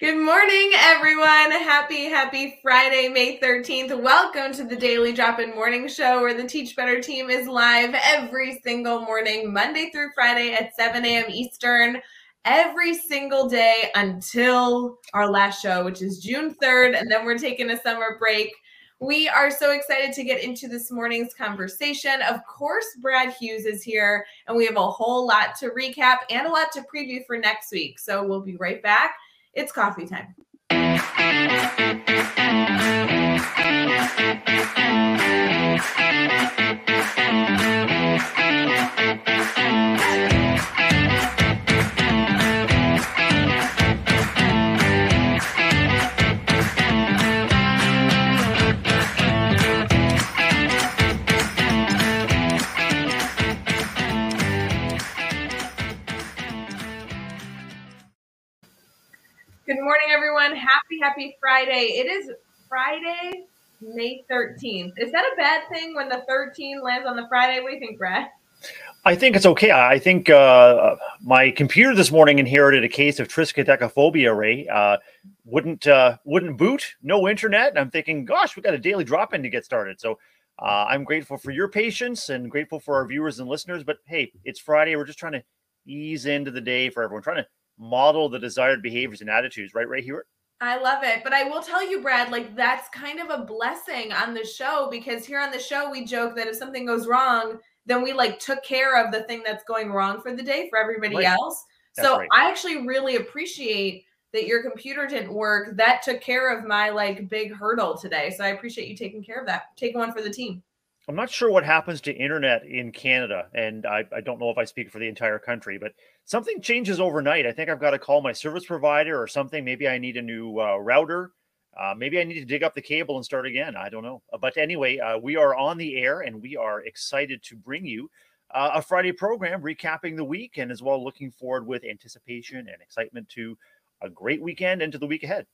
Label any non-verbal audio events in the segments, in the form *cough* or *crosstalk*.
Good morning, everyone. Happy, happy Friday, May 13th. Welcome to the Daily Drop In Morning Show, where the Teach Better team is live every single morning, Monday through Friday at 7 a.m. Eastern, every single day until our last show, which is June 3rd. And then we're taking a summer break. We are so excited to get into this morning's conversation. Of course, Brad Hughes is here, and we have a whole lot to recap and a lot to preview for next week. So we'll be right back. It's coffee time. Good morning, everyone. Happy, happy Friday. It is Friday, May 13th. Is that a bad thing when the 13 lands on the Friday? What do you think, Brad? I think it's okay. I think uh, my computer this morning inherited a case of triskaidekaphobia, Ray. Uh, wouldn't uh, wouldn't boot, no internet. And I'm thinking, gosh, we got a daily drop in to get started. So uh, I'm grateful for your patience and grateful for our viewers and listeners. But hey, it's Friday. We're just trying to ease into the day for everyone, trying to model the desired behaviors and attitudes, right, right here. I love it. But I will tell you, Brad, like that's kind of a blessing on the show because here on the show, we joke that if something goes wrong, then we like took care of the thing that's going wrong for the day for everybody Right. else. That's so right. I actually really appreciate that your computer didn't work. That took care of my like big hurdle today. So I appreciate you taking care of that, taking one for the team. I'm not sure what happens to internet in Canada, and I, I don't know if I speak for the entire country, but something changes overnight. I think I've got to call my service provider or something. Maybe I need a new uh, router. Uh, maybe I need to dig up the cable and start again. I don't know. Uh, But anyway, uh, we are on the air and we are excited to bring you uh, a Friday program recapping the week and as well looking forward with anticipation and excitement to a great weekend and to the week ahead.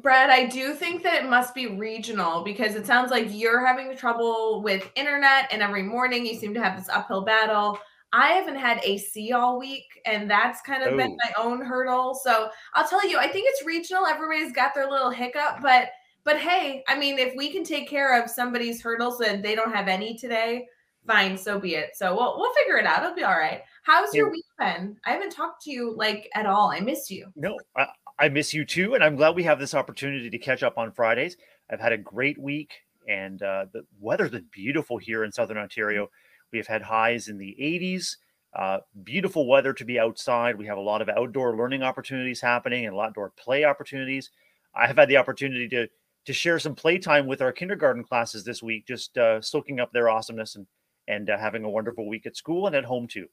Brad, I do think that it must be regional because it sounds like you're having trouble with internet, and every morning you seem to have this uphill battle. I haven't had AC all week, and that's kind of been Oh. my own hurdle. So I'll tell you, I think it's regional. Everybody's got their little hiccup, but but hey, I mean, if we can take care of somebody's hurdles and they don't have any today, fine, so be it. So we'll we'll figure it out. It'll be all right. How's your week been? I haven't talked to you like at all. I miss you. No, I, I miss you too, and I'm glad we have this opportunity to catch up on Fridays. I've had a great week, and uh, the weather's been beautiful here in Southern Ontario. We have had highs in the 80s. Uh, beautiful weather to be outside. We have a lot of outdoor learning opportunities happening and a lot of outdoor play opportunities. I have had the opportunity to to share some playtime with our kindergarten classes this week, just uh, soaking up their awesomeness and and uh, having a wonderful week at school and at home too.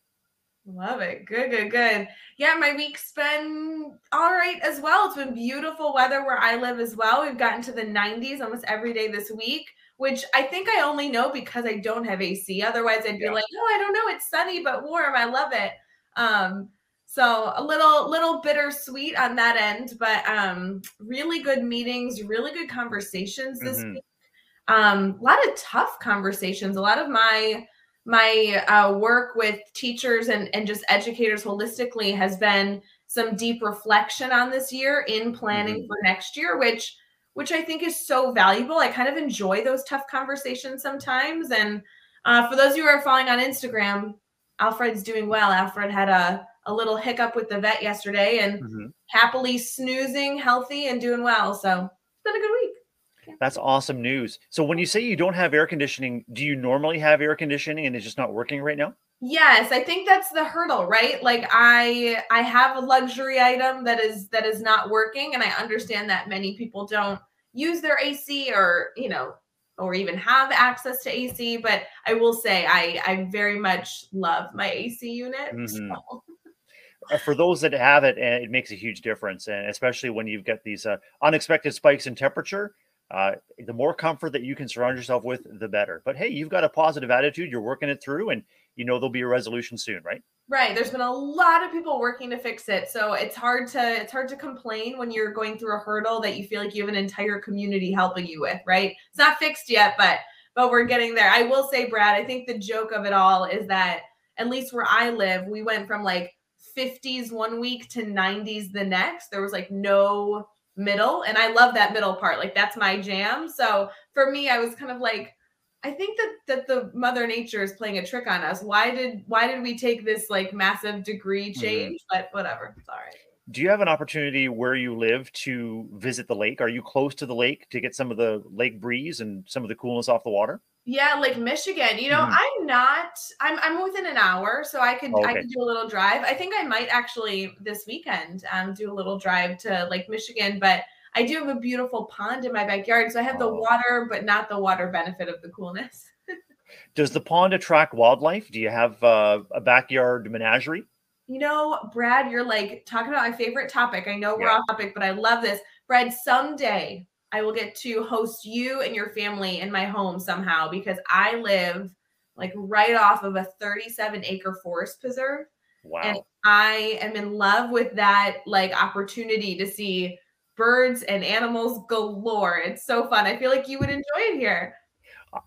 Love it. Good, good, good. Yeah, my week's been all right as well. It's been beautiful weather where I live as well. We've gotten to the 90s almost every day this week, which I think I only know because I don't have AC. Otherwise, I'd be Yeah. like, oh, I don't know. It's sunny but warm. I love it. Um, so a little little bittersweet on that end, but um really good meetings, really good conversations this Mhm. week. Um, a lot of tough conversations. A lot of my my uh, work with teachers and, and just educators holistically has been some deep reflection on this year in planning Mhm. for next year which which i think is so valuable. I kind of enjoy those tough conversations sometimes. And uh, for those of you who are following on instagram alfred's doing well. Alfred had a, a little hiccup with the vet yesterday and Mhm. happily snoozing healthy and doing well. So it's been a good week That's awesome news. So when you say you don't have air conditioning, do you normally have air conditioning and it's just not working right now? Yes, I think that's the hurdle, right? Like I I have a luxury item that is that is not working and I understand that many people don't use their AC or, you know, or even have access to AC, but I will say I I very much love my AC unit. Mhm. *laughs* so- Uh, For those that have it, uh, it makes a huge difference, and especially when you've got these uh, unexpected spikes in temperature. Uh, the more comfort that you can surround yourself with, the better. But hey, you've got a positive attitude. You're working it through, and you know there'll be a resolution soon, right? Right. There's been a lot of people working to fix it. So it's hard to it's hard to complain when you're going through a hurdle that you feel like you have an entire community helping you with, right? It's not fixed yet, but but we're getting there. I will say, Brad, I think the joke of it all is that at least where I live, we went from like 50s one week to 90s the next. There was like no middle. And I love that middle part. Like that's my jam. So for me, I was kind of like, I think that that the mother nature is playing a trick on us. Why did why did we take this like massive degree Mm-hmm. change? But whatever. It's all right. Do you have an opportunity where you live to visit the lake? Are you close to the lake to get some of the lake breeze and some of the coolness off the water? Yeah, like Michigan. You know, Mhm. I'm not. I'm I'm within an hour, so I could I Okay. could do a little drive. I think I might actually this weekend um do a little drive to Lake Michigan, but I do have a beautiful pond in my backyard, so I have the Oh. water, but not the water benefit of the coolness. *laughs* Does the pond attract wildlife? Do you have uh, a backyard menagerie? You know, Brad, you're like talking about my favorite topic. I know we're Yeah. off topic, but I love this. Brad, someday I will get to host you and your family in my home somehow because I live like right off of a 37 acre forest preserve. Wow. And I am in love with that like opportunity to see birds and animals galore. It's so fun. I feel like you would enjoy it here.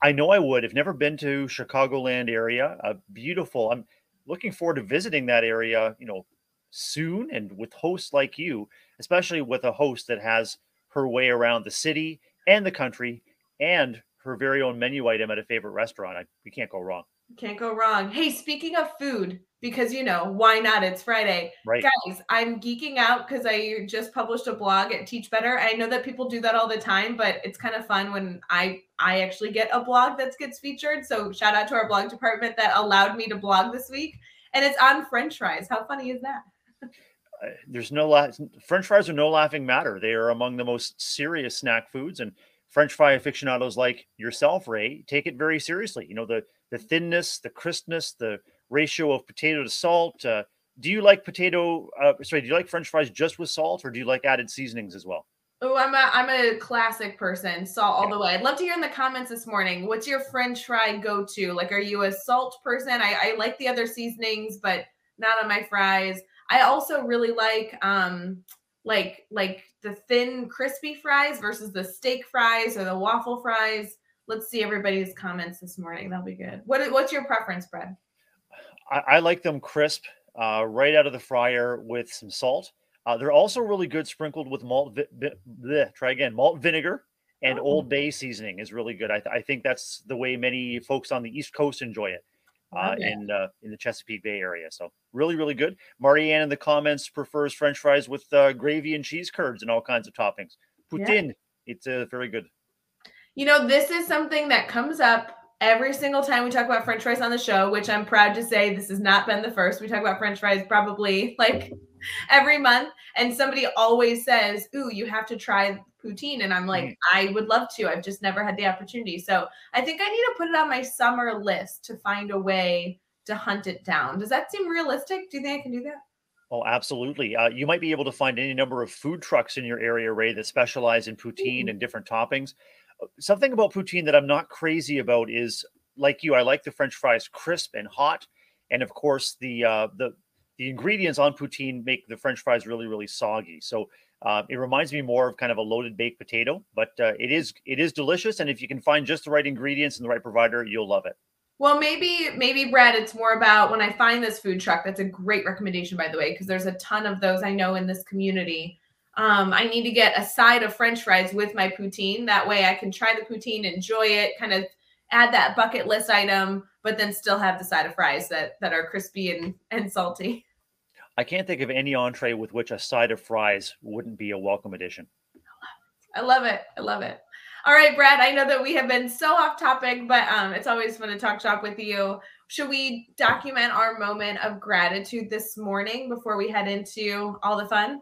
I know I would. I've never been to Chicagoland area. Uh, beautiful. I'm looking forward to visiting that area, you know, soon and with hosts like you, especially with a host that has her way around the city and the country and her very own menu item at a favorite restaurant. I, we can't go wrong. Can't go wrong. Hey, speaking of food, because you know, why not? It's Friday. Right. Guys, I'm geeking out because I just published a blog at Teach Better. I know that people do that all the time, but it's kind of fun when I I actually get a blog that gets featured. So shout out to our blog department that allowed me to blog this week. And it's on French fries. How funny is that? *laughs* There's no la- French fries are no laughing matter. They are among the most serious snack foods, and French fry aficionados like yourself, Ray, take it very seriously. You know the the thinness, the crispness, the ratio of potato to salt. Uh, do you like potato? Uh, sorry, do you like French fries just with salt, or do you like added seasonings as well? Oh, I'm a I'm a classic person, salt all Yeah. the way. I'd love to hear in the comments this morning. What's your French fry go to? Like, are you a salt person? I, I like the other seasonings, but not on my fries. I also really like um like like the thin crispy fries versus the steak fries or the waffle fries. Let's see everybody's comments this morning. That'll be good. What what's your preference, Brad? I, I like them crisp, uh, right out of the fryer with some salt. Uh, they're also really good sprinkled with malt. Vi- vi- bleh, try again, malt vinegar and Oh. Old Bay seasoning is really good. I, th- I think that's the way many folks on the East Coast enjoy it. Uh, in uh, in the Chesapeake Bay area, so really, really good. Marianne in the comments prefers French fries with uh, gravy and cheese curds and all kinds of toppings. Yeah. Poutine, it's uh, very good. You know, this is something that comes up every single time we talk about French fries on the show, which I'm proud to say this has not been the first. We talk about French fries probably *laughs* like every month, and somebody always says, Ooh, you have to try poutine. And I'm like, I would love to. I've just never had the opportunity. So I think I need to put it on my summer list to find a way to hunt it down. Does that seem realistic? Do you think I can do that? Oh, absolutely. Uh, you might be able to find any number of food trucks in your area, Ray, that specialize in poutine Ooh. and different toppings. Something about poutine that I'm not crazy about is, like you, I like the French fries crisp and hot, and of course the uh, the the ingredients on poutine make the French fries really, really soggy. So uh, it reminds me more of kind of a loaded baked potato, but uh, it is it is delicious, and if you can find just the right ingredients and the right provider, you'll love it. Well, maybe, maybe Brad, it's more about when I find this food truck. That's a great recommendation, by the way, because there's a ton of those I know in this community. Um, I need to get a side of French fries with my poutine. That way, I can try the poutine, enjoy it, kind of add that bucket list item, but then still have the side of fries that that are crispy and and salty. I can't think of any entree with which a side of fries wouldn't be a welcome addition. I love it. I love it. All right, Brad. I know that we have been so off topic, but um, it's always fun to talk shop with you. Should we document our moment of gratitude this morning before we head into all the fun?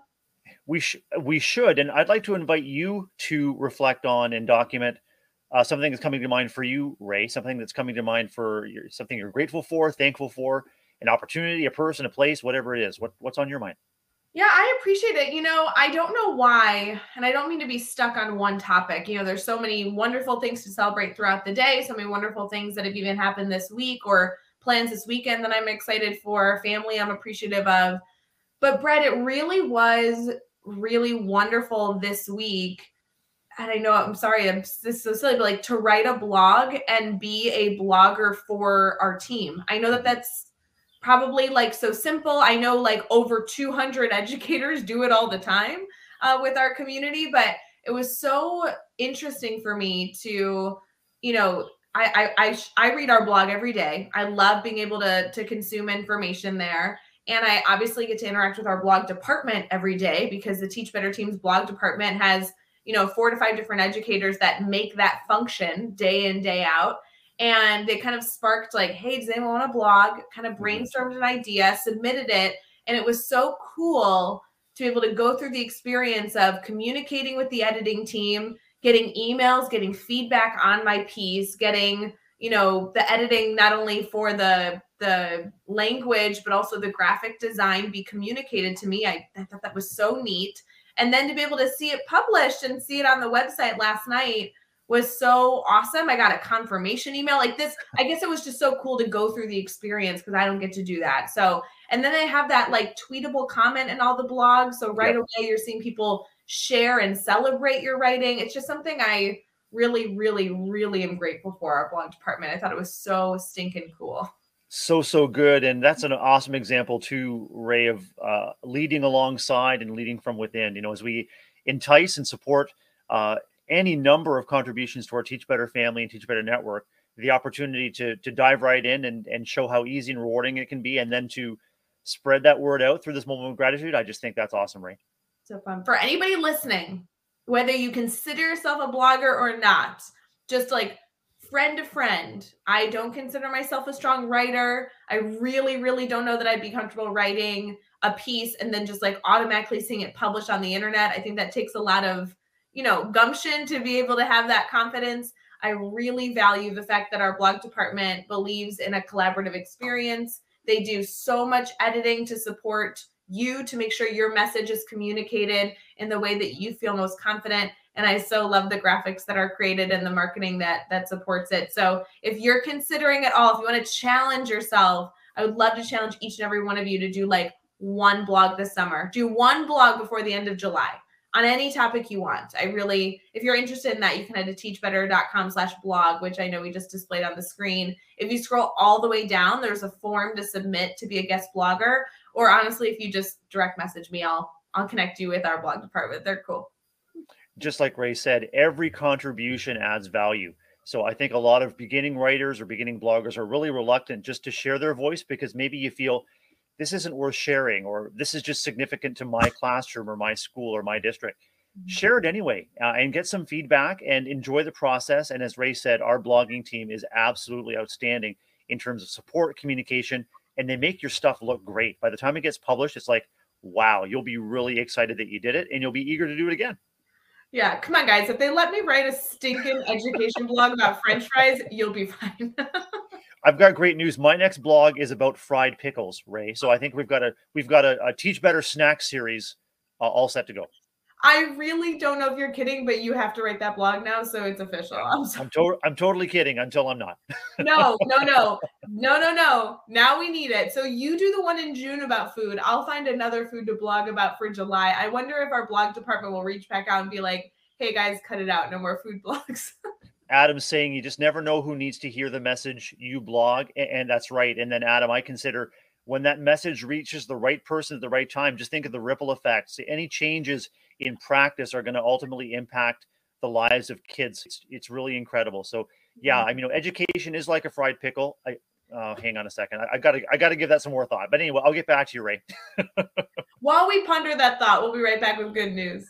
We sh- we should and i'd like to invite you to reflect on and document uh, something that's coming to mind for you ray something that's coming to mind for your, something you're grateful for thankful for an opportunity a person a place whatever it is what, what's on your mind Yeah, I appreciate it. You know, I don't know why, and I don't mean to be stuck on one topic. You know, there's so many wonderful things to celebrate throughout the day, so many wonderful things that have even happened this week or plans this weekend that I'm excited for, family I'm appreciative of. But Brett, it really was really wonderful this week. And I know I'm sorry, I'm this is so silly, but like to write a blog and be a blogger for our team. I know that that's probably like so simple. I know like over 200 educators do it all the time uh, with our community, but it was so interesting for me to, you know, I, I I I read our blog every day. I love being able to to consume information there. And I obviously get to interact with our blog department every day because the Teach Better Teams blog department has, you know, four to five different educators that make that function day in, day out. And they kind of sparked like, hey, does anyone want a blog? Kind of mm-hmm. brainstormed an idea, submitted it. And it was so cool to be able to go through the experience of communicating with the editing team, getting emails, getting feedback on my piece, getting, you know, the editing not only for the the language but also the graphic design be communicated to me. I, I thought that was so neat. And then to be able to see it published and see it on the website last night was so awesome. I got a confirmation email like this. I guess it was just so cool to go through the experience because I don't get to do that. So, and then I have that like tweetable comment in all the blogs. So right yep. away, you're seeing people share and celebrate your writing. It's just something I really, really, really am grateful for our blog department. I thought it was so stinking cool. So so good. And that's an awesome example too ray of uh, leading alongside and leading from within. You know as we entice and support uh, any number of contributions to our teach better family and teach better network the opportunity to to dive right in and and show how easy and rewarding it can be and then to spread that word out through this moment of gratitude i just think that's awesome ray. So fun. For anybody listening whether you consider yourself a blogger or not just like friend to friend. I don't consider myself a strong writer. I really, really don't know that I'd be comfortable writing a piece and then just like automatically seeing it published on the internet. I think that takes a lot of, you know, gumption to be able to have that confidence. I really value the fact that our blog department believes in a collaborative experience. They do so much editing to support you to make sure your message is communicated in the way that you feel most confident. And i so love the graphics that are created and the marketing that that supports it. So if you're considering at all if you want to challenge yourself i would love to challenge each and every one of you to do like one blog this summer. Do one blog before the end of july on any topic you want. I really if you're interested in that you can head to teachbetter.com slash blog which i know we just displayed on the screen. If you scroll all the way down there's a form to submit to be a guest blogger or honestly if you just direct message me i'll i'll connect you with our blog department they're cool just like Ray said, every contribution adds value. So I think a lot of beginning writers or beginning bloggers are really reluctant just to share their voice because maybe you feel this isn't worth sharing or this is just significant to my classroom or my school or my district. Mm-hmm. Share it anyway uh, and get some feedback and enjoy the process. And as Ray said, our blogging team is absolutely outstanding in terms of support, communication, and they make your stuff look great. By the time it gets published, it's like, wow, you'll be really excited that you did it and you'll be eager to do it again. Yeah, come on, guys. If they let me write a stinking education *laughs* blog about French fries, you'll be fine. *laughs* I've got great news. My next blog is about fried pickles, Ray. So I think we've got a we've got a, a teach better snack series uh, all set to go. I really don't know if you're kidding, but you have to write that blog now, so it's official. *laughs* I'm, I'm, to- I'm totally kidding until I'm not. no, no, *laughs* no, no, no, no. Now we need it. So you do the one in June about food. I'll find another food to blog about for July. I wonder if our blog department will reach back out and be like, "Hey guys, cut it out. No more food *laughs* blogs." Adam's saying you just never know who needs to hear the message you blog, and that's right. And then Adam, I consider when that message reaches the right person at the right time, just think of the ripple effects. Any changes in practice are going to ultimately impact the lives of kids. It's, it's really incredible. So yeah, mm-hmm. I mean, you know, education is like a fried pickle. I uh, hang on a second. I, I, gotta I gotta give that some more thought. But anyway, I'll get back to you, Ray. *laughs* While we ponder that thought, we'll be right back with good news.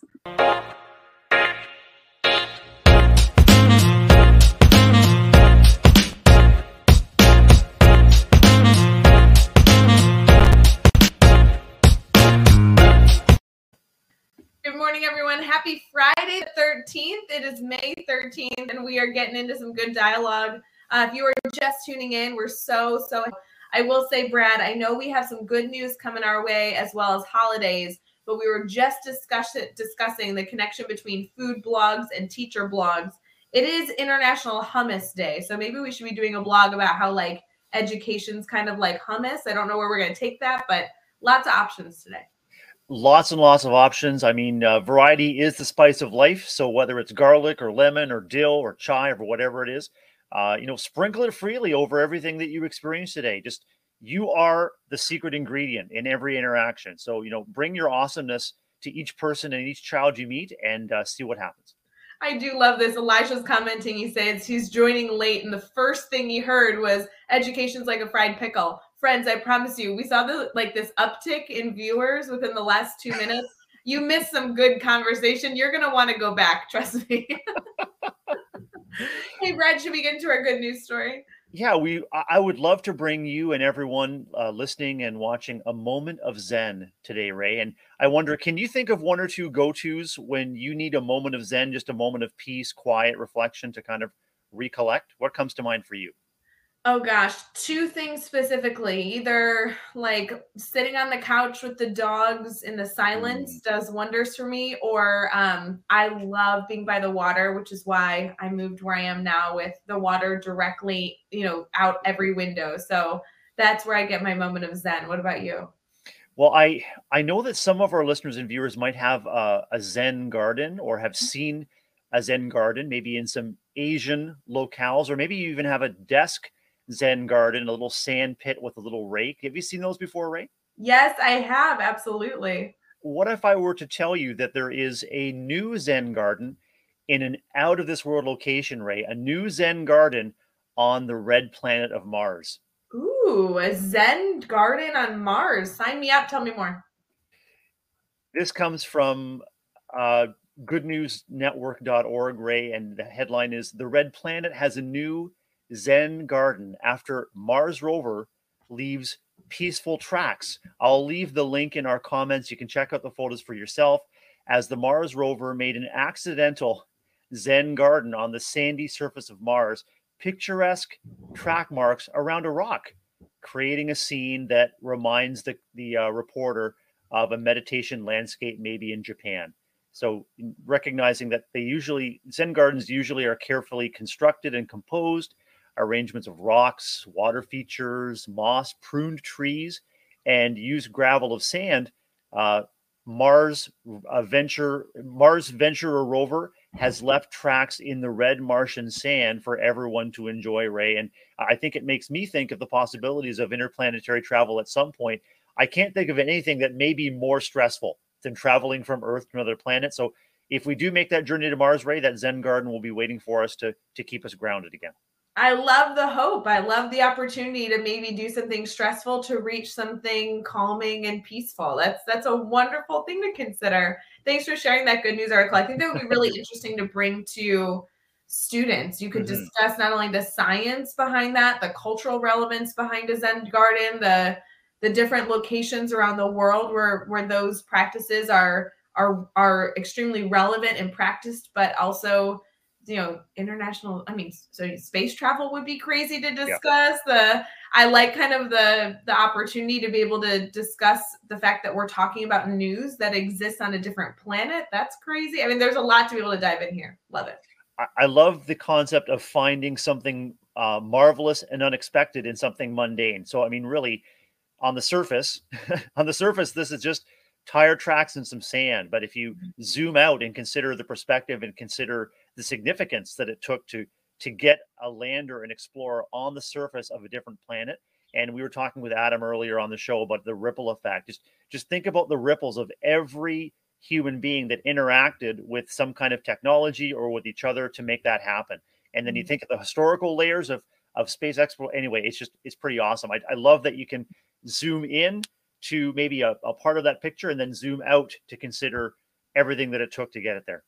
Morning, everyone. Happy Friday the 13th. It is May 13th, and we are getting into some good dialogue. Uh, if you are just tuning in, we're so, so. I will say, Brad, I know we have some good news coming our way as well as holidays, but we were just discuss- discussing the connection between food blogs and teacher blogs. It is International Hummus Day, so maybe we should be doing a blog about how like education's kind of like hummus. I don't know where we're going to take that, but lots of options today lots and lots of options. I mean, uh, variety is the spice of life. So whether it's garlic or lemon or dill or chive or whatever it is, uh, you know, sprinkle it freely over everything that you experience today. Just you are the secret ingredient in every interaction. So, you know, bring your awesomeness to each person and each child you meet and uh, see what happens. I do love this. Elijah's commenting. He says he's joining late, and the first thing he heard was "Education's like a fried pickle." Friends, I promise you, we saw the like this uptick in viewers within the last two *laughs* minutes. You missed some good conversation. You're gonna want to go back. *laughs* Trust me. *laughs* hey, Brad, should we get into our good news story? yeah, we. I would love to bring you and everyone uh, listening and watching a moment of Zen today, Ray. And I wonder, can you think of one or two go tos when you need a moment of Zen, just a moment of peace, quiet, reflection to kind of recollect? What comes to mind for you? Oh gosh, two things specifically. Either like sitting on the couch with the dogs in the silence mm. does wonders for me, or um, I love being by the water, which is why I moved where I am now with the water directly, you know, out every window. So that's where I get my moment of zen. What about you? Well, I I know that some of our listeners and viewers might have a, a Zen garden or have seen a Zen garden, maybe in some Asian locales, or maybe you even have a desk Zen garden, a little sand pit with a little rake. Have you seen those before, Ray? Yes, I have. Absolutely. What if I were to tell you that there is a new Zen garden in an out of this world location, Ray? A new Zen garden on the red planet of Mars. Ooh, a Zen garden on Mars. Sign me up. Tell me more. This comes from uh, goodnewsnetwork.org, Ray, and the headline is The Red Planet has a new Zen Garden after Mars rover leaves peaceful tracks. I'll leave the link in our comments. You can check out the photos for yourself as the Mars rover made an accidental Zen garden on the sandy surface of Mars, picturesque track marks around a rock, creating a scene that reminds the, the uh, reporter of a meditation landscape, maybe in Japan. So, recognizing that they usually, Zen gardens usually are carefully constructed and composed arrangements of rocks, water features, moss, pruned trees, and used gravel of sand. Uh, Mars Venture Mars Venturer rover has left tracks in the red Martian sand for everyone to enjoy. Ray, and I think it makes me think of the possibilities of interplanetary travel at some point. I can't think of anything that may be more stressful than traveling from Earth to another planet. So if we do make that journey to Mars, Ray, that Zen garden will be waiting for us to to keep us grounded again. I love the hope. I love the opportunity to maybe do something stressful to reach something calming and peaceful. That's that's a wonderful thing to consider. Thanks for sharing that good news article. I think that would be really *laughs* interesting to bring to students. You could mm-hmm. discuss not only the science behind that, the cultural relevance behind a Zen garden, the the different locations around the world where where those practices are are are extremely relevant and practiced, but also you know international i mean so space travel would be crazy to discuss the i like kind of the the opportunity to be able to discuss the fact that we're talking about news that exists on a different planet. That's crazy. I mean there's a lot to be able to dive in here. Love it. I, I love the concept of finding something uh, marvelous and unexpected in something mundane. So i mean really on the surface *laughs* on the surface this is just tire tracks and some sand. But if you mm-hmm. zoom out and consider the perspective and consider the significance that it took to to get a lander and explorer on the surface of a different planet. And we were talking with Adam earlier on the show about the ripple effect. Just just think about the ripples of every human being that interacted with some kind of technology or with each other to make that happen. And then you mm-hmm. think of the historical layers of of space expo. Anyway, it's just it's pretty awesome. I, I love that you can zoom in to maybe a, a part of that picture and then zoom out to consider everything that it took to get it there.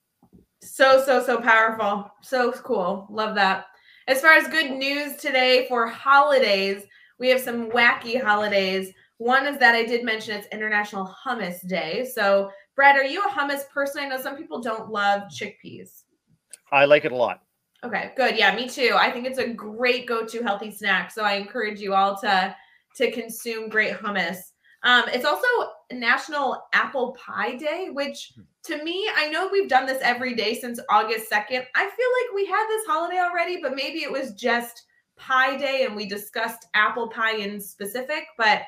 So, so, so powerful. So cool. Love that. As far as good news today for holidays, we have some wacky holidays. One is that I did mention it's International Hummus Day. So, Brad, are you a hummus person? I know some people don't love chickpeas. I like it a lot. Okay, good. Yeah, me too. I think it's a great go-to healthy snack. So I encourage you all to to consume great hummus. Um, it's also National Apple Pie Day, which hmm. to me, I know we've done this every day since August 2nd. I feel like we had this holiday already, but maybe it was just Pie Day and we discussed apple pie in specific, but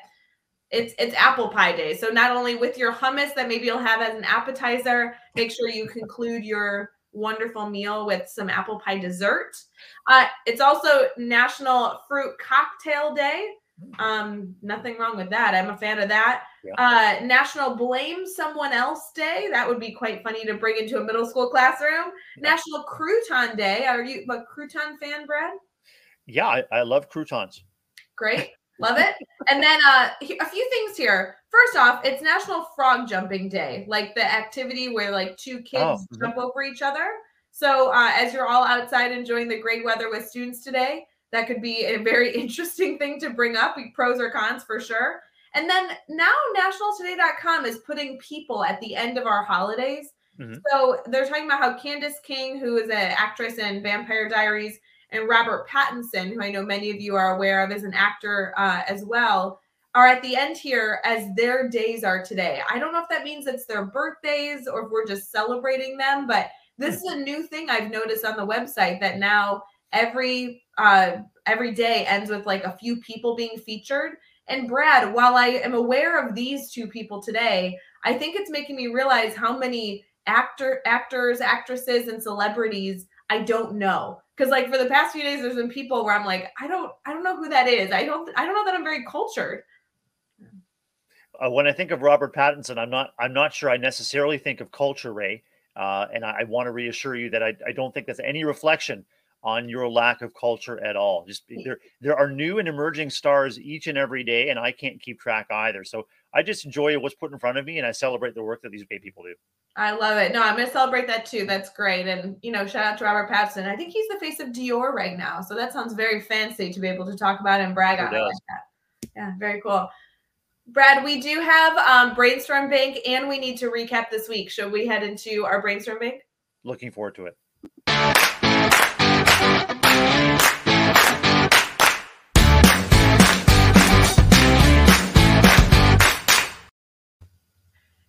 it's it's apple pie day. So not only with your hummus that maybe you'll have as an appetizer, make sure you conclude your wonderful meal with some apple pie dessert. Uh, it's also National Fruit Cocktail Day. Um, nothing wrong with that. I'm a fan of that. Yeah. Uh, National Blame Someone Else Day. That would be quite funny to bring into a middle school classroom. Yeah. National Crouton Day. Are you a crouton fan, Brad? Yeah, I, I love croutons. Great. Love it. And then uh, a few things here. First off, it's National Frog Jumping Day, like the activity where like two kids oh, mm-hmm. jump over each other. So uh, as you're all outside enjoying the great weather with students today, that could be a very *laughs* interesting thing to bring up, pros or cons for sure. And then now nationaltoday.com is putting people at the end of our holidays. Mm-hmm. So they're talking about how Candice King, who is an actress in Vampire Diaries, and Robert Pattinson, who I know many of you are aware of as an actor uh, as well, are at the end here as their days are today. I don't know if that means it's their birthdays or if we're just celebrating them, but this is a new thing I've noticed on the website that now every uh, every day ends with like a few people being featured. And Brad, while I am aware of these two people today, I think it's making me realize how many actor actors, actresses, and celebrities I don't know. Because like for the past few days, there's been people where I'm like, I don't, I don't know who that is. I don't, I don't know that I'm very cultured. Uh, when I think of Robert Pattinson, I'm not, I'm not sure I necessarily think of culture, Ray. Uh, and I, I want to reassure you that I, I don't think that's any reflection on your lack of culture at all. Just there, there are new and emerging stars each and every day, and I can't keep track either. So I just enjoy what's put in front of me, and I celebrate the work that these great people do. I love it. No, I'm going to celebrate that too. That's great. And, you know, shout out to Robert Pattinson. I think he's the face of Dior right now. So that sounds very fancy to be able to talk about and brag on like that. Yeah, very cool. Brad, we do have um, Brainstorm Bank and we need to recap this week. Should we head into our Brainstorm Bank? Looking forward to it.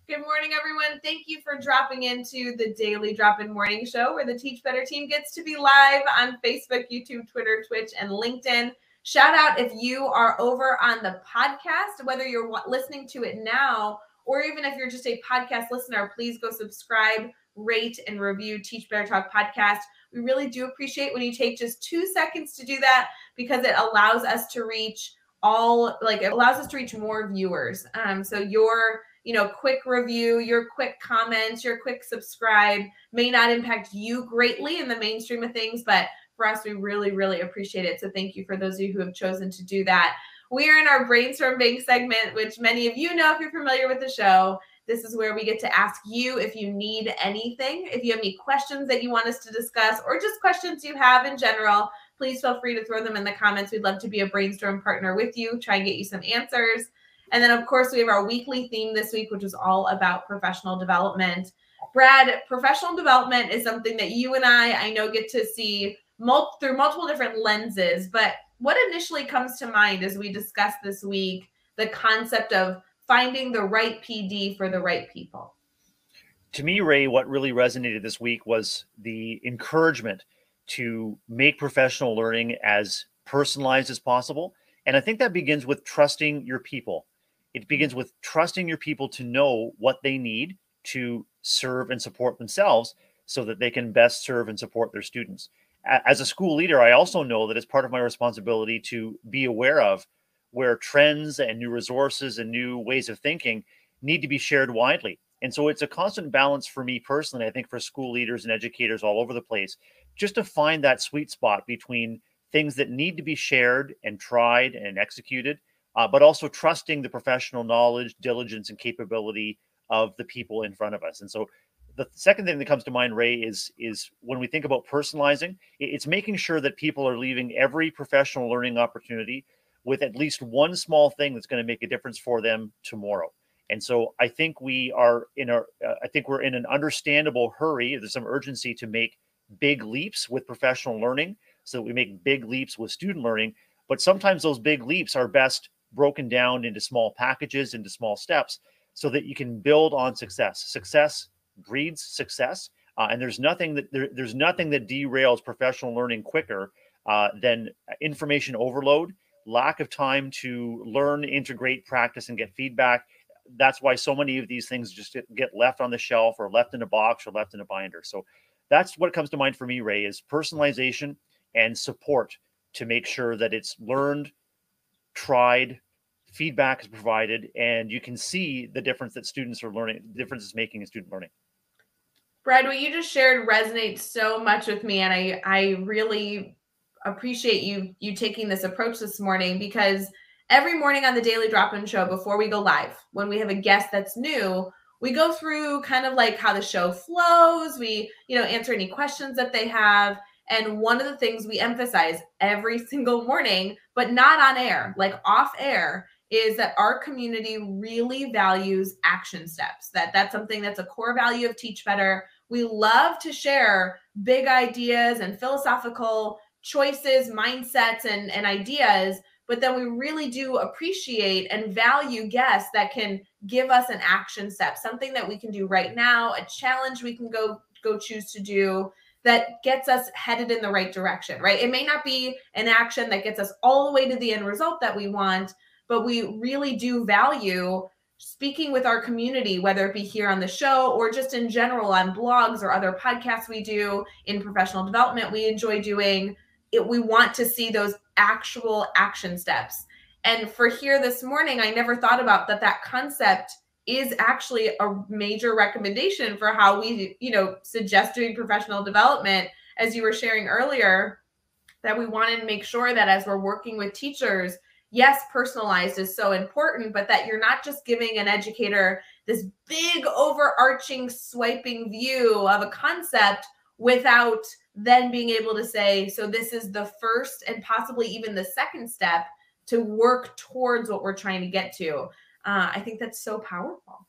Good morning, everyone. Thank you for dropping into the Daily Drop In Morning Show, where the Teach Better team gets to be live on Facebook, YouTube, Twitter, Twitch, and LinkedIn. Shout out if you are over on the podcast, whether you're listening to it now or even if you're just a podcast listener, please go subscribe, rate, and review Teach Better Talk podcast. We really do appreciate when you take just two seconds to do that because it allows us to reach all, like, it allows us to reach more viewers. Um, so your you know, quick review, your quick comments, your quick subscribe may not impact you greatly in the mainstream of things, but for us, we really, really appreciate it. So thank you for those of you who have chosen to do that. We are in our brainstorm bank segment, which many of you know if you're familiar with the show. This is where we get to ask you if you need anything, if you have any questions that you want us to discuss, or just questions you have in general. Please feel free to throw them in the comments. We'd love to be a brainstorm partner with you, try and get you some answers. And then, of course, we have our weekly theme this week, which is all about professional development. Brad, professional development is something that you and I, I know, get to see mul- through multiple different lenses. But what initially comes to mind as we discuss this week the concept of finding the right PD for the right people? To me, Ray, what really resonated this week was the encouragement to make professional learning as personalized as possible. And I think that begins with trusting your people. It begins with trusting your people to know what they need to serve and support themselves so that they can best serve and support their students. As a school leader, I also know that it's part of my responsibility to be aware of where trends and new resources and new ways of thinking need to be shared widely. And so it's a constant balance for me personally, I think for school leaders and educators all over the place, just to find that sweet spot between things that need to be shared and tried and executed uh, but also trusting the professional knowledge, diligence, and capability of the people in front of us. And so, the second thing that comes to mind, Ray, is is when we think about personalizing, it's making sure that people are leaving every professional learning opportunity with at least one small thing that's going to make a difference for them tomorrow. And so, I think we are in a, uh, I think we're in an understandable hurry. There's some urgency to make big leaps with professional learning, so that we make big leaps with student learning. But sometimes those big leaps are best broken down into small packages, into small steps, so that you can build on success. Success breeds success, uh, and there's nothing that there, there's nothing that derails professional learning quicker uh, than information overload, lack of time to learn, integrate, practice, and get feedback. That's why so many of these things just get left on the shelf or left in a box or left in a binder. So that's what comes to mind for me, Ray, is personalization and support to make sure that it's learned tried, feedback is provided, and you can see the difference that students are learning, the difference is making in student learning. Brad, what you just shared resonates so much with me, and I I really appreciate you you taking this approach this morning because every morning on the Daily Drop In Show before we go live, when we have a guest that's new, we go through kind of like how the show flows. We you know answer any questions that they have. And one of the things we emphasize every single morning, but not on air, like off air, is that our community really values action steps. That that's something that's a core value of Teach Better. We love to share big ideas and philosophical choices, mindsets, and, and ideas, but then we really do appreciate and value guests that can give us an action step, something that we can do right now, a challenge we can go go choose to do that gets us headed in the right direction, right? It may not be an action that gets us all the way to the end result that we want, but we really do value speaking with our community, whether it be here on the show or just in general on blogs or other podcasts we do in professional development, we enjoy doing. It, we want to see those actual action steps. And for here this morning, I never thought about that. That concept is actually a major recommendation for how we, you know, suggest doing professional development. As you were sharing earlier, that we wanted to make sure that as we're working with teachers, yes, personalized is so important, but that you're not just giving an educator this big overarching swiping view of a concept without then being able to say, so this is the first and possibly even the second step to work towards what we're trying to get to. Uh, I think that's so powerful.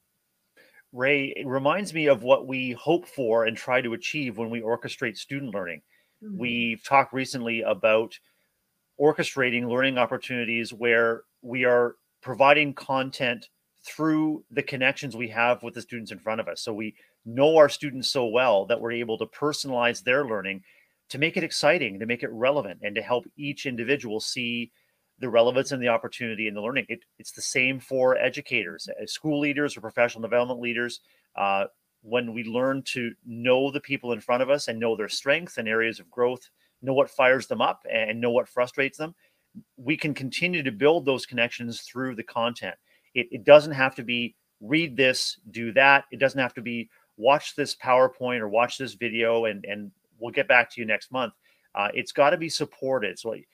Ray, it reminds me of what we hope for and try to achieve when we orchestrate student learning. Mm-hmm. We've talked recently about orchestrating learning opportunities where we are providing content through the connections we have with the students in front of us. So we know our students so well that we're able to personalize their learning to make it exciting, to make it relevant, and to help each individual see the relevance and the opportunity in the learning. It, it's the same for educators, as school leaders, or professional development leaders. Uh, when we learn to know the people in front of us and know their strengths and areas of growth know what fires them up and know what frustrates them we can continue to build those connections through the content. It, it doesn't have to be read this do that. It doesn't have to be watch this powerpoint or watch this video and and we'll get back to you next month. Uh, it's got to be supported. So you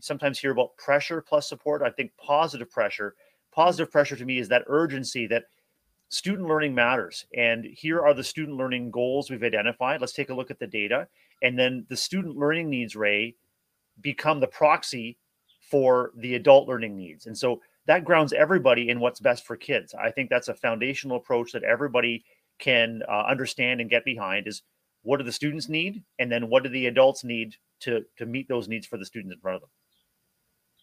sometimes hear about pressure plus support. I think positive pressure positive pressure to me is that urgency that student learning matters. And here are the student learning goals we've identified. Let's take a look at the data and then the student learning needs ray become the proxy for the adult learning needs. And so that grounds everybody in what's best for kids. I think that's a foundational approach that everybody can uh, understand and get behind is what do the students need? And then what do the adults need to to meet those needs for the students in front of them?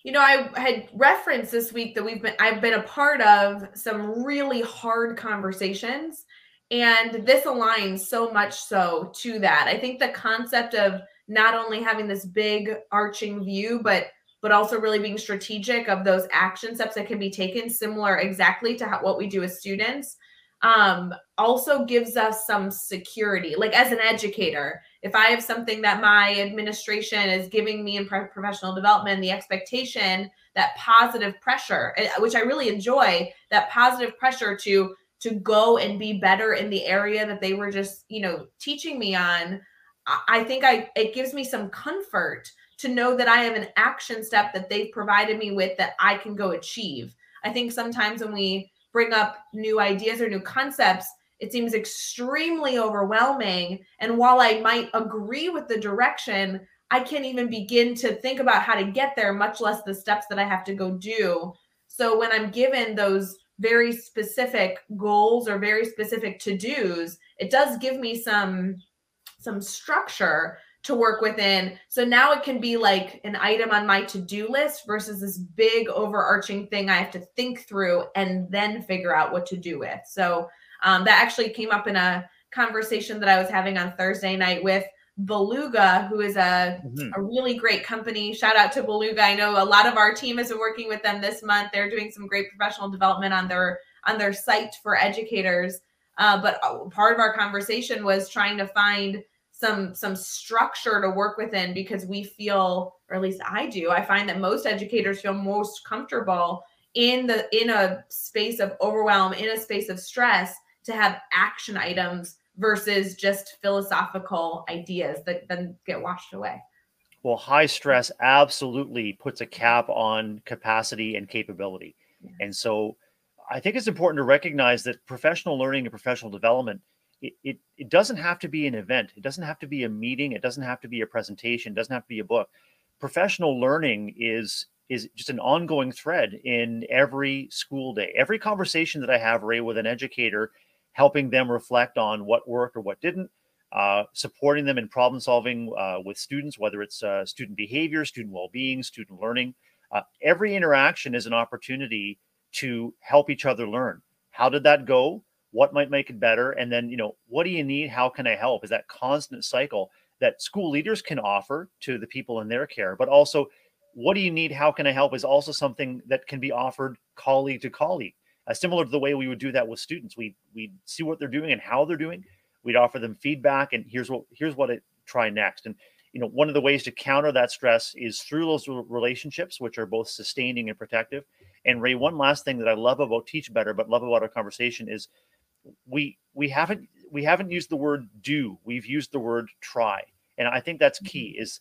You know i had referenced this week that we've been i've been a part of some really hard conversations and this aligns so much so to that. I think the concept of not only having this big arching view, but but also really being strategic of those action steps that can be taken, similar exactly to how, what we do as students, um, also gives us some security. Like as an educator, if I have something that my administration is giving me in professional development, the expectation that positive pressure, eh, which I really enjoy, that positive pressure to to go and be better in the area that they were just you know teaching me on i think i it gives me some comfort to know that i have an action step that they've provided me with that i can go achieve. I think sometimes when we bring up new ideas or new concepts it seems extremely overwhelming. And while i might agree with the direction i can't even begin to think about how to get there much less the steps that i have to go do. So when i'm given those very specific goals or very specific to-dos it does give me some some structure to work within. So now it can be like an item on my to-do list versus this big overarching thing i have to think through and then figure out what to do with. So um, that actually came up in a conversation that i was having on thursday night with Belouga, who is a, mm-hmm. a really great company. Shout out to Belouga. I know a lot of our team has been working with them this month. They're doing some great professional development on their on their site for educators. Uh, but uh, part of our conversation was trying to find some some structure to work within because we feel or at least i do i find that most educators feel most comfortable in the in a space of overwhelm in a space of stress to have action items versus just philosophical ideas that then get washed away well high stress absolutely puts a cap on capacity and capability yeah. and so i think it's important to recognize that professional learning and professional development it, it, it doesn't have to be an event. It doesn't have to be a meeting. It doesn't have to be a presentation. It doesn't have to be a book. Professional learning is is just an ongoing thread in every school day. Every conversation that I have, Ray, with an educator, helping them reflect on what worked or what didn't, uh, supporting them in problem solving uh, with students, whether it's uh, student behavior, student well being, student learning. Uh, every interaction is an opportunity to help each other learn. How did that go? what might make it better? And then you know what do you need? How can i help? Is that constant cycle that school leaders can offer to the people in their care. But also what do you need? How can i help? Is also something that can be offered colleague to colleague uh, similar to the way we would do that with students. We we see what they're doing and how they're doing. We'd offer them feedback and here's what here's what it try next. And you know one of the ways to counter that stress is through those relationships which are both sustaining and protective. And Rae one last thing that i love about teach better but love about our conversation is we we haven't we haven't used the word do. We've used the word try. And i think that's key mm-hmm. is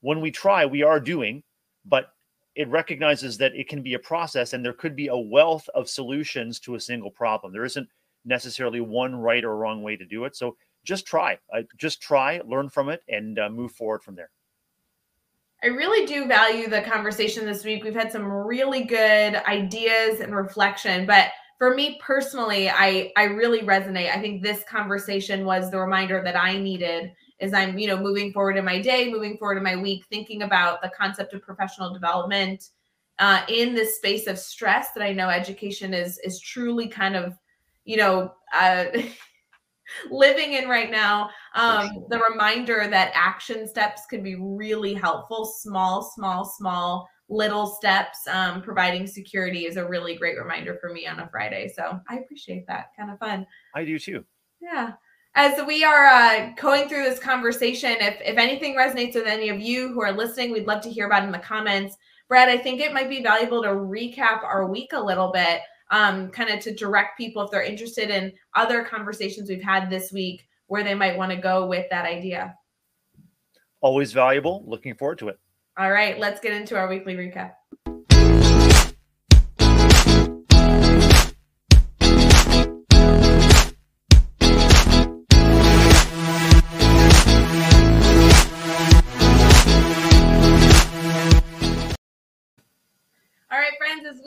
when we try we are doing but it recognizes that it can be a process and there could be a wealth of solutions to a single problem there isn't necessarily one right or wrong way to do it so just try uh, just try learn from it and uh, move forward from there I really do value the conversation this week. We've had some really good ideas and reflection, but for me personally, I I really resonate. I think this conversation was the reminder that I needed as I'm, you know, moving forward in my day, moving forward in my week, thinking about the concept of professional development uh, in this space of stress that I know education is is truly kind of, you know, uh, *laughs* living in right now. Um, the reminder that action steps can be really helpful, small, small, small little steps um, providing security is a really great reminder for me on a friday. So i appreciate that. Kind of fun. I do too. Yeah as we are uh, going through this conversation if if anything resonates with any of you who are listening we'd love to hear about in the comments. Brad i think it might be valuable to recap our week a little bit um, kind of to direct people if they're interested in other conversations we've had this week where they might want to go with that idea. Always valuable. Looking forward to it. All right, let's get into our weekly recap.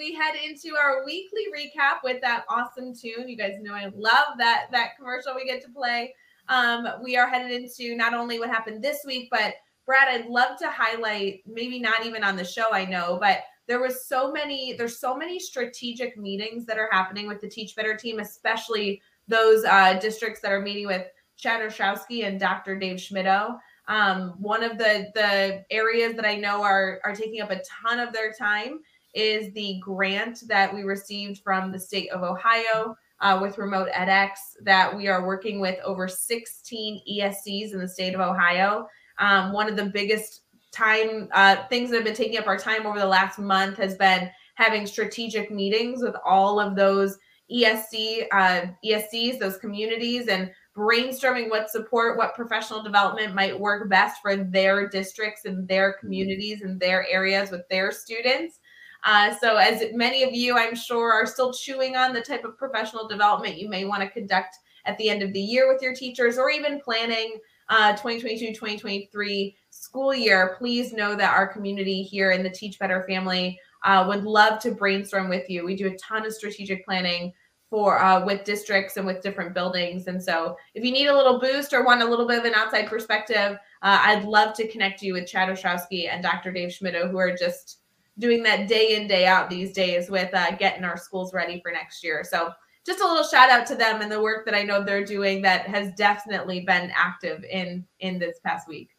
We head into our weekly recap with that awesome tune, you guys know I love that that commercial we get to play. Um, we are headed into not only what happened this week, but Brad, I'd love to highlight, maybe not even on the show, I know, but there was so many, there's so many strategic meetings that are happening with the Teach Better team, especially those uh, districts that are meeting with Chad Ostrowski and Dr. Dave Schmittou. Um, one of the the areas that I know are are taking up a ton of their time is the grant that we received from the state of Ohio uh, with RemotEDx that we are working with over 16 ESCs in the state of Ohio um, one of the biggest time uh, things that have been taking up our time over the last month has been having strategic meetings with all of those ESC uh, ESCs, those communities, and brainstorming what support, what professional development might work best for their districts and their communities and their areas with their students. Uh, so, as many of you, I'm sure, are still chewing on the type of professional development you may want to conduct at the end of the year with your teachers, or even planning uh, 2022 2023 school year, please know that our community here in the Teach Better family uh, would love to brainstorm with you. We do a ton of strategic planning for uh, with districts and with different buildings. And so, if you need a little boost or want a little bit of an outside perspective, uh, I'd love to connect you with Chad Ostrowski and Dr. Dave Schmittou, who are just doing that day in day out these days with uh, getting our schools ready for next year. So just a little shout out to them and the work that I know they're doing that has definitely been active in in this past week.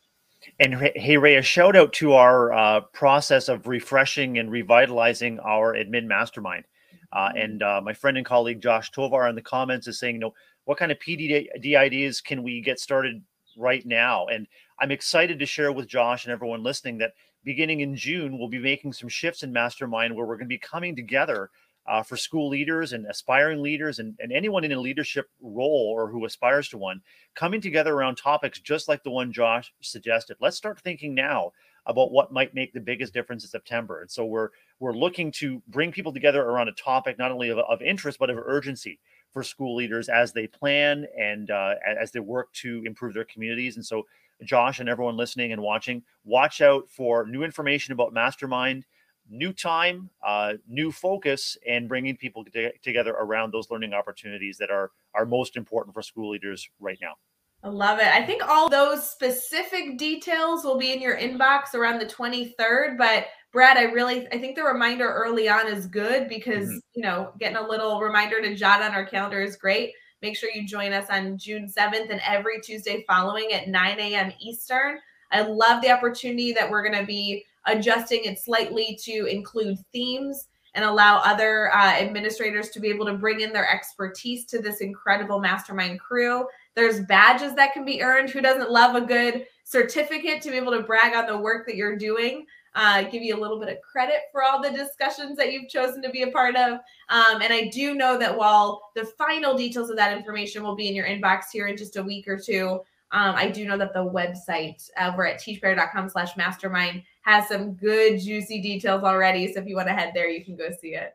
And hey, Rae, a shout out to our uh, process of refreshing and revitalizing our admin mastermind. Uh, mm-hmm. and uh, my friend and colleague Josh Tovar in the comments is saying, you know, what kind of PDD ideas can we get started right now. And I'm excited to share with Josh and everyone listening that beginning in June, we'll be making some shifts in Mastermind where we're going to be coming together uh, for school leaders and aspiring leaders and, and anyone in a leadership role or who aspires to one, coming together around topics just like the one Josh suggested. Let's start thinking now about what might make the biggest difference in September. And so we're we're looking to bring people together around a topic not only of, of interest but of urgency for school leaders as they plan and uh, as they work to improve their communities. And so, Josh and everyone listening and watching, watch out for new information about Mastermind, new time, uh, new focus, and bringing people to- together around those learning opportunities that are are most important for school leaders right now. I love it. I think all those specific details will be in your inbox around the 23rd, but Brad, I really I think the reminder early on is good because, mm-hmm. you know, getting a little reminder to jot on our calendar is great. Make sure you join us on June 7th and every Tuesday following at 9 a.m. Eastern. I love the opportunity that we're going to be adjusting it slightly to include themes and allow other uh, administrators to be able to bring in their expertise to this incredible mastermind crew. There's badges that can be earned. Who doesn't love a good certificate to be able to brag on the work that you're doing? Uh, give you a little bit of credit for all the discussions that you've chosen to be a part of. Um, and I do know that while the final details of that information will be in your inbox here in just a week or two, um, I do know that the website over at teachbetter.com slash mastermind has some good juicy details already. So if you want to head there, you can go see it.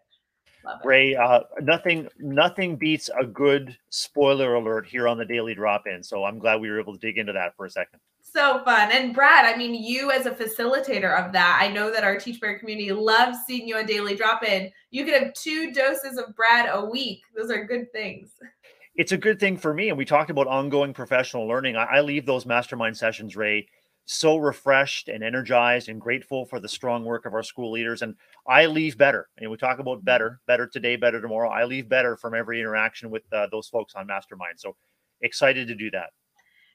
Love it. Rae, uh, nothing nothing beats a good spoiler alert here on the daily drop in. So I'm glad we were able to dig into that for a second. So fun. And Brad, I mean, you as a facilitator of that, I know that our Teach Better community loves seeing you on daily drop in. You could have two doses of Brad a week. Those are good things. It's a good thing for me. And we talked about ongoing professional learning. I, I leave those mastermind sessions, Rae, so refreshed and energized and grateful for the strong work of our school leaders. And I leave better. And we talk about better, better today, better tomorrow. I leave better from every interaction with uh, those folks on Mastermind. So excited to do that.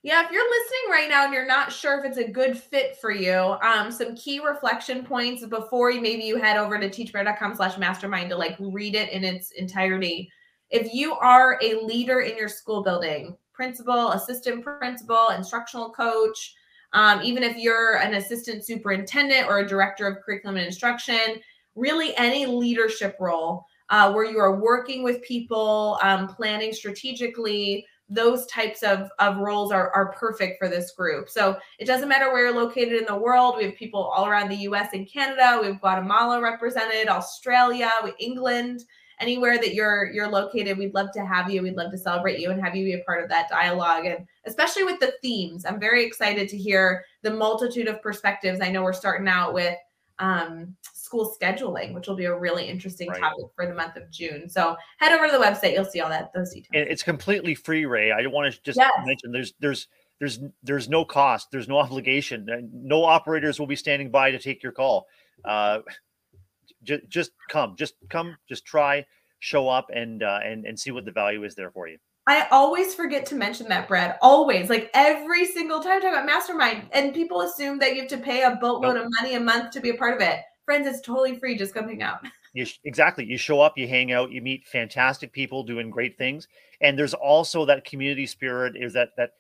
Yeah, if you're listening right now and you're not sure if it's a good fit for you, um, some key reflection points before you maybe you head over to teachbetter.com slash mastermind to like read it in its entirety. If you are a leader in your school building, principal, assistant principal, instructional coach, um, even if you're an assistant superintendent or a director of curriculum and instruction, really any leadership role uh, where you are working with people, um, planning strategically, those types of, of roles are, are perfect for this group. So it doesn't matter where you're located in the world. We have people all around the US and Canada. We have Guatemala represented, Australia, England anywhere that you're you're located we'd love to have you we'd love to celebrate you and have you be a part of that dialogue and especially with the themes i'm very excited to hear the multitude of perspectives i know we're starting out with um, school scheduling which will be a really interesting right. topic for the month of june so head over to the website you'll see all that those details and it's completely free Rae i want to just yes. mention there's there's there's there's no cost there's no obligation no operators will be standing by to take your call uh, just just come, just come, just try, show up, and uh, and and see what the value is there for you. I always forget to mention that, Brad. Always, like every single time I talk about mastermind, and people assume that you have to pay a boatload nope. of money a month to be a part of it. Friends, it's totally free. Just come hang out. *laughs* You, exactly. You show up, you hang out, you meet fantastic people doing great things, and there's also that community spirit. Is that that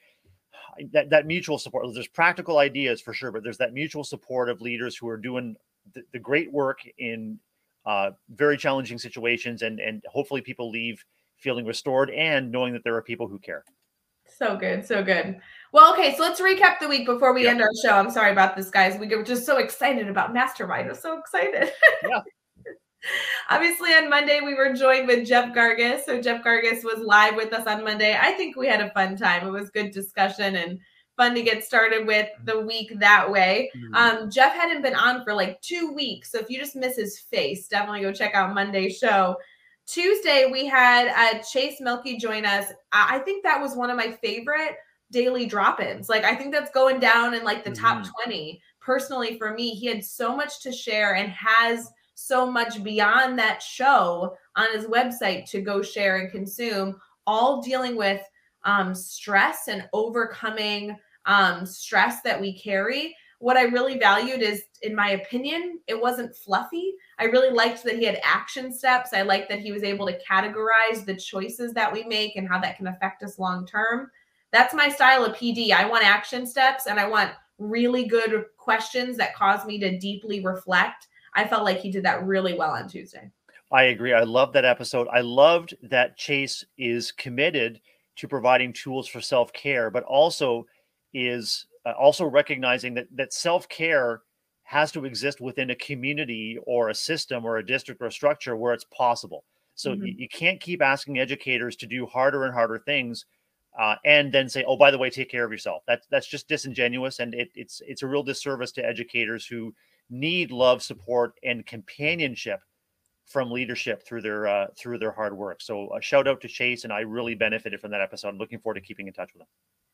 that that mutual support? There's practical ideas for sure, but there's that mutual support of leaders who are doing the, the great work in uh, very challenging situations, and and hopefully people leave feeling restored and knowing that there are people who care. So good, so good. Well, okay, so let's recap the week before we yep. end our show. I'm sorry about this, guys. We were just so excited about Mastermind. I'm so excited. Yeah. *laughs* Obviously, on Monday, we were joined with Jeff Gargas. So, Jeff Gargas was live with us on Monday. I think we had a fun time. It was good discussion and fun to get started with the week that way. Mm-hmm. Um, Jeff hadn't been on for like two weeks. So if you just miss his face, definitely go check out Monday's show. Tuesday, we had uh, Chase Mielke join us. I think that was one of my favorite daily drop ins. Like, I think that's going down in like the mm-hmm. top 20. Personally, for me, he had so much to share and has so much beyond that show on his website to go share and consume, all dealing with um, stress and overcoming um, stress that we carry. What I really valued is, in my opinion, it wasn't fluffy. I really liked that he had action steps. I liked that he was able to categorize the choices that we make and how that can affect us long term. that's my style of PD. I want action steps and I want really good questions that cause me to deeply reflect. I felt like he did that really well on Tuesday. I agree. I love that episode. I loved that Chase is committed to providing tools for self care, but also is uh, also recognizing that that self care has to exist within a community or a system or a district or a structure where it's possible. So mm-hmm. you, you, can't keep asking educators to do harder and harder things, uh, and then say, "Oh, by the way, take care of yourself." That's that's just disingenuous, and it, it's it's a real disservice to educators who need love, support, and companionship from leadership through their uh, through their hard work. So a shout out to Chase, and I really benefited from that episode. I'm looking forward to keeping in touch with him.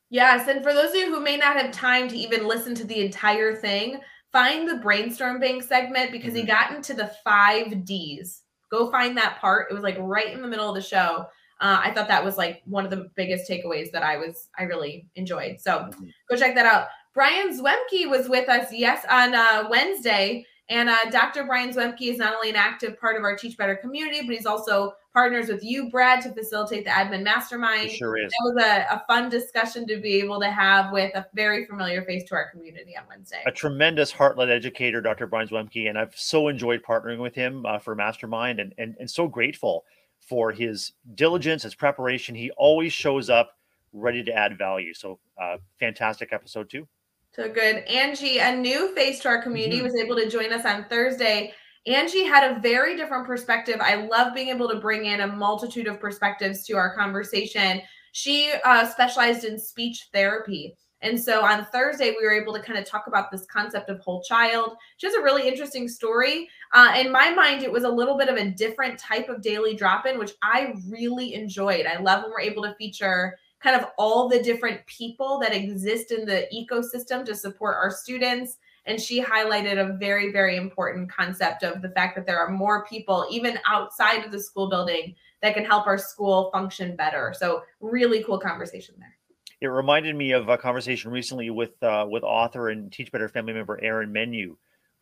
Yes, and for those of you who may not have time to even listen to the entire thing, find the brainstorm bank segment because mm-hmm. he got into the five D's. Go find that part. It was like right in the middle of the show. Uh, I thought that was like one of the biggest takeaways that I was I really enjoyed. So mm-hmm. go check that out. Brian Zwemke was with us yes on uh, Wednesday and uh, Dr. Brian Zwemke is not only an active part of our Teach Better community, but he's also partners with you, Brad, to facilitate the admin mastermind. Sure is. That was a, a, fun discussion to be able to have with a very familiar face to our community on Wednesday. A tremendous heart-led educator, Dr. Brian Zwemke, and I've so enjoyed partnering with him uh, for Mastermind, and, and and so grateful for his diligence, his preparation. He always shows up ready to add value. So, uh, fantastic episode too. So good. Angie, a new face to our community, mm-hmm. was able to join us on Thursday. Angie had a very different perspective. I love being able to bring in a multitude of perspectives to our conversation. She uh, specialized in speech therapy. And so on Thursday, we were able to kind of talk about this concept of whole child. She has a really interesting story. Uh, in my mind, it was a little bit of a different type of daily drop in, which I really enjoyed. I love when we're able to feature kind of all the different people that exist in the ecosystem to support our students. And she highlighted a very, very important concept of the fact that there are more people, even outside of the school building, that can help our school function better. So, really cool conversation there. It reminded me of a conversation recently with uh, with author and Teach Better family member Aaron Menu,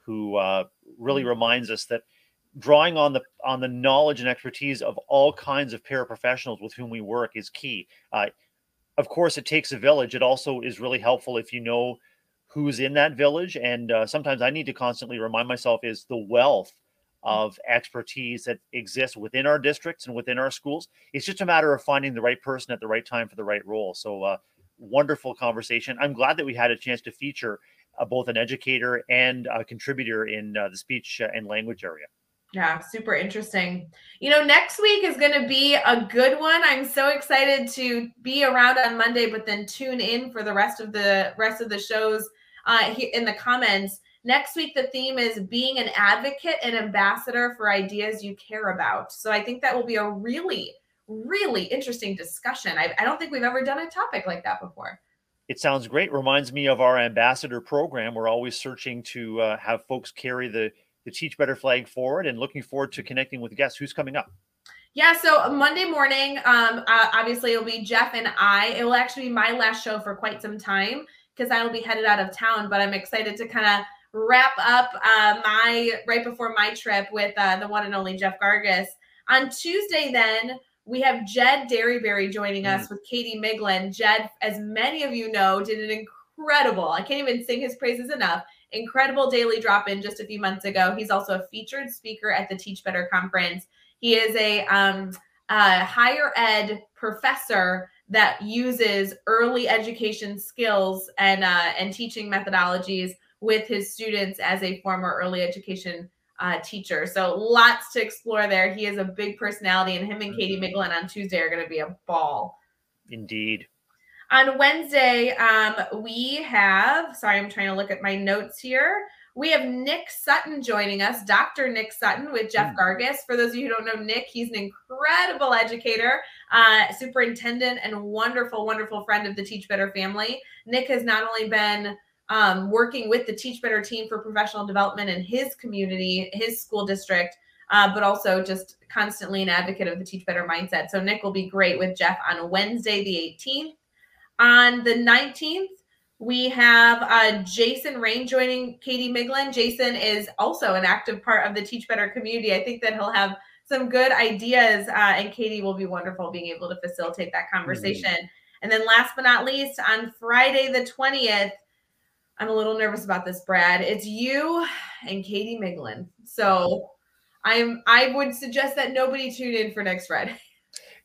who uh, really mm. reminds us that drawing on the on the knowledge and expertise of all kinds of paraprofessionals with whom we work is key. Uh, of course, it takes a village. It also is really helpful if you know who's in that village. And uh, sometimes I need to constantly remind myself is the wealth of expertise that exists within our districts and within our schools. It's just a matter of finding the right person at the right time for the right role. So, uh, wonderful conversation. I'm glad that we had a chance to feature uh, both an educator and a contributor in uh, the speech and language area. Yeah, super interesting. You know, next week is going to be a good one. I'm so excited to be around on Monday, but then tune in for the rest of the rest of the shows uh, in the comments. Next week, the theme is being an advocate and ambassador for ideas you care about. So I think that will be a really, really interesting discussion. I, I don't think we've ever done a topic like that before. It sounds great. Reminds me of our ambassador program. We're always searching to uh, have folks carry the the Teach Better flag forward and looking forward to connecting with guests. Who's coming up? Yeah, so Monday morning, um, uh, obviously it'll be Jeff and I. It will actually be my last show for quite some time because I will be headed out of town. But I'm excited to kind of wrap up uh, my right before my trip with uh, the one and only Jeff Gargas. On Tuesday, then we have Jed Dearybury joining us mm. with Katie Miglin. Jed, as many of you know, did an incredible. I can't even sing his praises enough incredible daily drop in just a few months ago. He's also a featured speaker at the Teach Better conference. He is a, um, a higher ed professor that uses early education skills and uh, and teaching methodologies with his students as a former early education uh, teacher. So lots to explore there. He is a big personality, and him and Katie Miglin on Tuesday are going to be a ball. Indeed. On Wednesday, um, we have, sorry, I'm trying to look at my notes here. We have Nick Sutton joining us, Dr. Nick Sutton with Jeff mm. Gargas. For those of you who don't know Nick, he's an incredible educator, uh, superintendent, and wonderful, wonderful friend of the Teach Better family. Nick has not only been um, working with the Teach Better team for professional development in his community, his school district, uh, but also just constantly an advocate of the Teach Better mindset. So Nick will be great with Jeff on Wednesday, the 18th. On the 19th, we have uh, Jason Rain joining Katie Miglin. Jason is also an active part of the Teach Better community. I think that he'll have some good ideas, uh, and Katie will be wonderful being able to facilitate that conversation. Mm-hmm. And then last but not least, on Friday the 20th, I'm a little nervous about this, Brad. It's you and Katie Miglin. So I'm I would suggest that nobody tune in for next Friday. *laughs*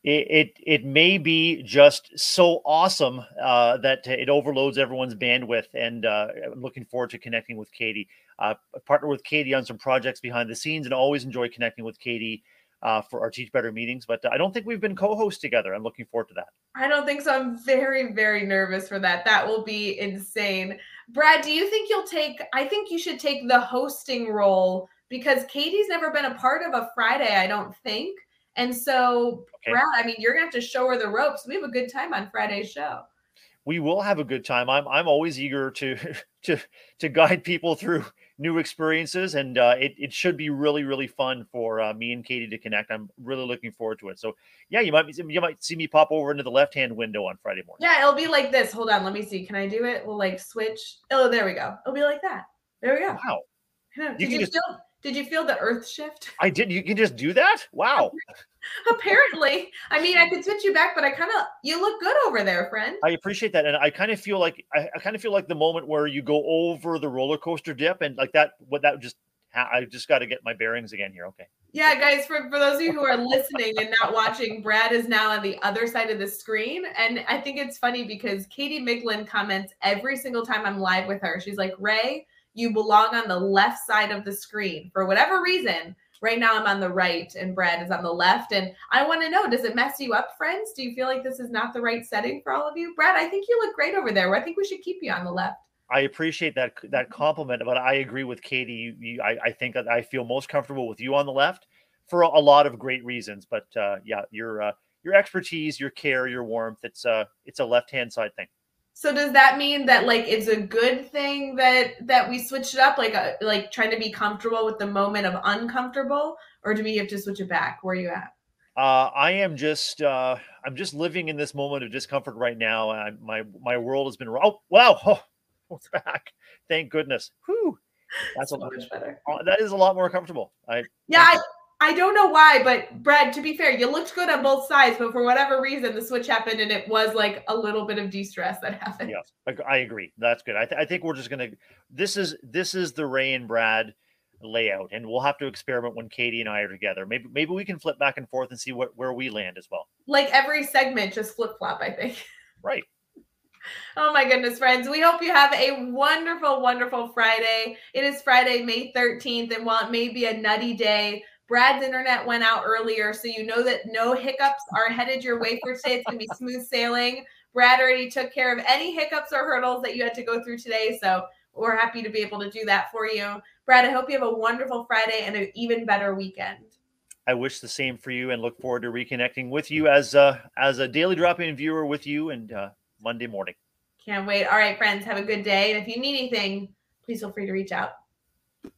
It it, it may be just so awesome uh, that it overloads everyone's bandwidth, and uh, I'm looking forward to connecting with Katie. Uh, partner with Katie on some projects behind the scenes, and always enjoy connecting with Katie uh, for our Teach Better meetings. But I don't think we've been co-hosts together. I'm looking forward to that. I don't think so. I'm very, very nervous for that. That will be insane. Brad, do you think you'll take? I think you should take the hosting role because Katie's never been a part of a Friday. I don't think. And so, okay. Brad, I mean, you're gonna have to show her the ropes. We have a good time on Friday's show. We will have a good time. I'm I'm always eager to *laughs* to to guide people through new experiences, and uh, it it should be really really fun for uh, me and Katie to connect. I'm really looking forward to it. So yeah, you might you might see me pop over into the left hand window on Friday morning. Yeah, it'll be like this. Hold on, let me see. Can I do it? We'll like switch. Oh, there we go. It'll be like that. There we go. Wow. Did you, you just, feel did you feel the earth shift? I did. You can just do that? Wow. *laughs* Apparently. I mean, I could switch you back, but I kind of you look good over there, friend. I appreciate that. And I kind of feel like I, I kind of feel like the moment where you go over the roller coaster dip and like that what that just I just got to get my bearings again here. Okay. Yeah, guys, for, for those of you who are listening and not watching, Brad is now on the other side of the screen. And I think it's funny because Katie Miglin comments every single time I'm live with her. She's like, Rae, you belong on the left side of the screen for whatever reason. Right now, I'm on the right and Brad is on the left. And I want to know does it mess you up, friends? Do you feel like this is not the right setting for all of you? Brad, I think you look great over there. I think we should keep you on the left. I appreciate that that compliment, but I agree with Katie. You, you, I, I, think that I feel most comfortable with you on the left for a, a lot of great reasons. But uh, yeah, your uh, your expertise, your care, your warmth. It's a uh, it's a left hand side thing. So does that mean that like it's a good thing that that we switched it up, like uh, like trying to be comfortable with the moment of uncomfortable, or do we have to switch it back? Where are you at? Uh, I am just uh, I'm just living in this moment of discomfort right now. I, my my world has been oh wow *laughs* oh, it's back. Thank goodness. Whew. That's so a lot much better. Uh, that is a lot more comfortable. I yeah. I, I don't know why, but Brad, to be fair, you looked good on both sides, but for whatever reason, the switch happened and it was like a little bit of de-stress that *laughs* happened. Yeah, I agree. That's good. I, th- I think we're just gonna. This is this is the Rae and Brad layout, and we'll have to experiment when Katie and I are together. Maybe maybe we can flip back and forth and see what where we land as well. Like every segment, just flip flop. I think. Right. *laughs* Oh my goodness, friends. We hope you have a wonderful, wonderful Friday. It is Friday, May 13th, and while it may be a nutty day, Brad's internet went out earlier, so you know that no hiccups are headed your way for today. It's going to be *laughs* smooth sailing. Brad already took care of any hiccups or hurdles that you had to go through today, so we're happy to be able to do that for you. Brad, I hope you have a wonderful Friday and an even better weekend. I wish the same for you and look forward to reconnecting with you as a, as a daily drop-in viewer with you and uh, Monday morning. Can't wait. All right, friends, have a good day. And if you need anything, please feel free to reach out.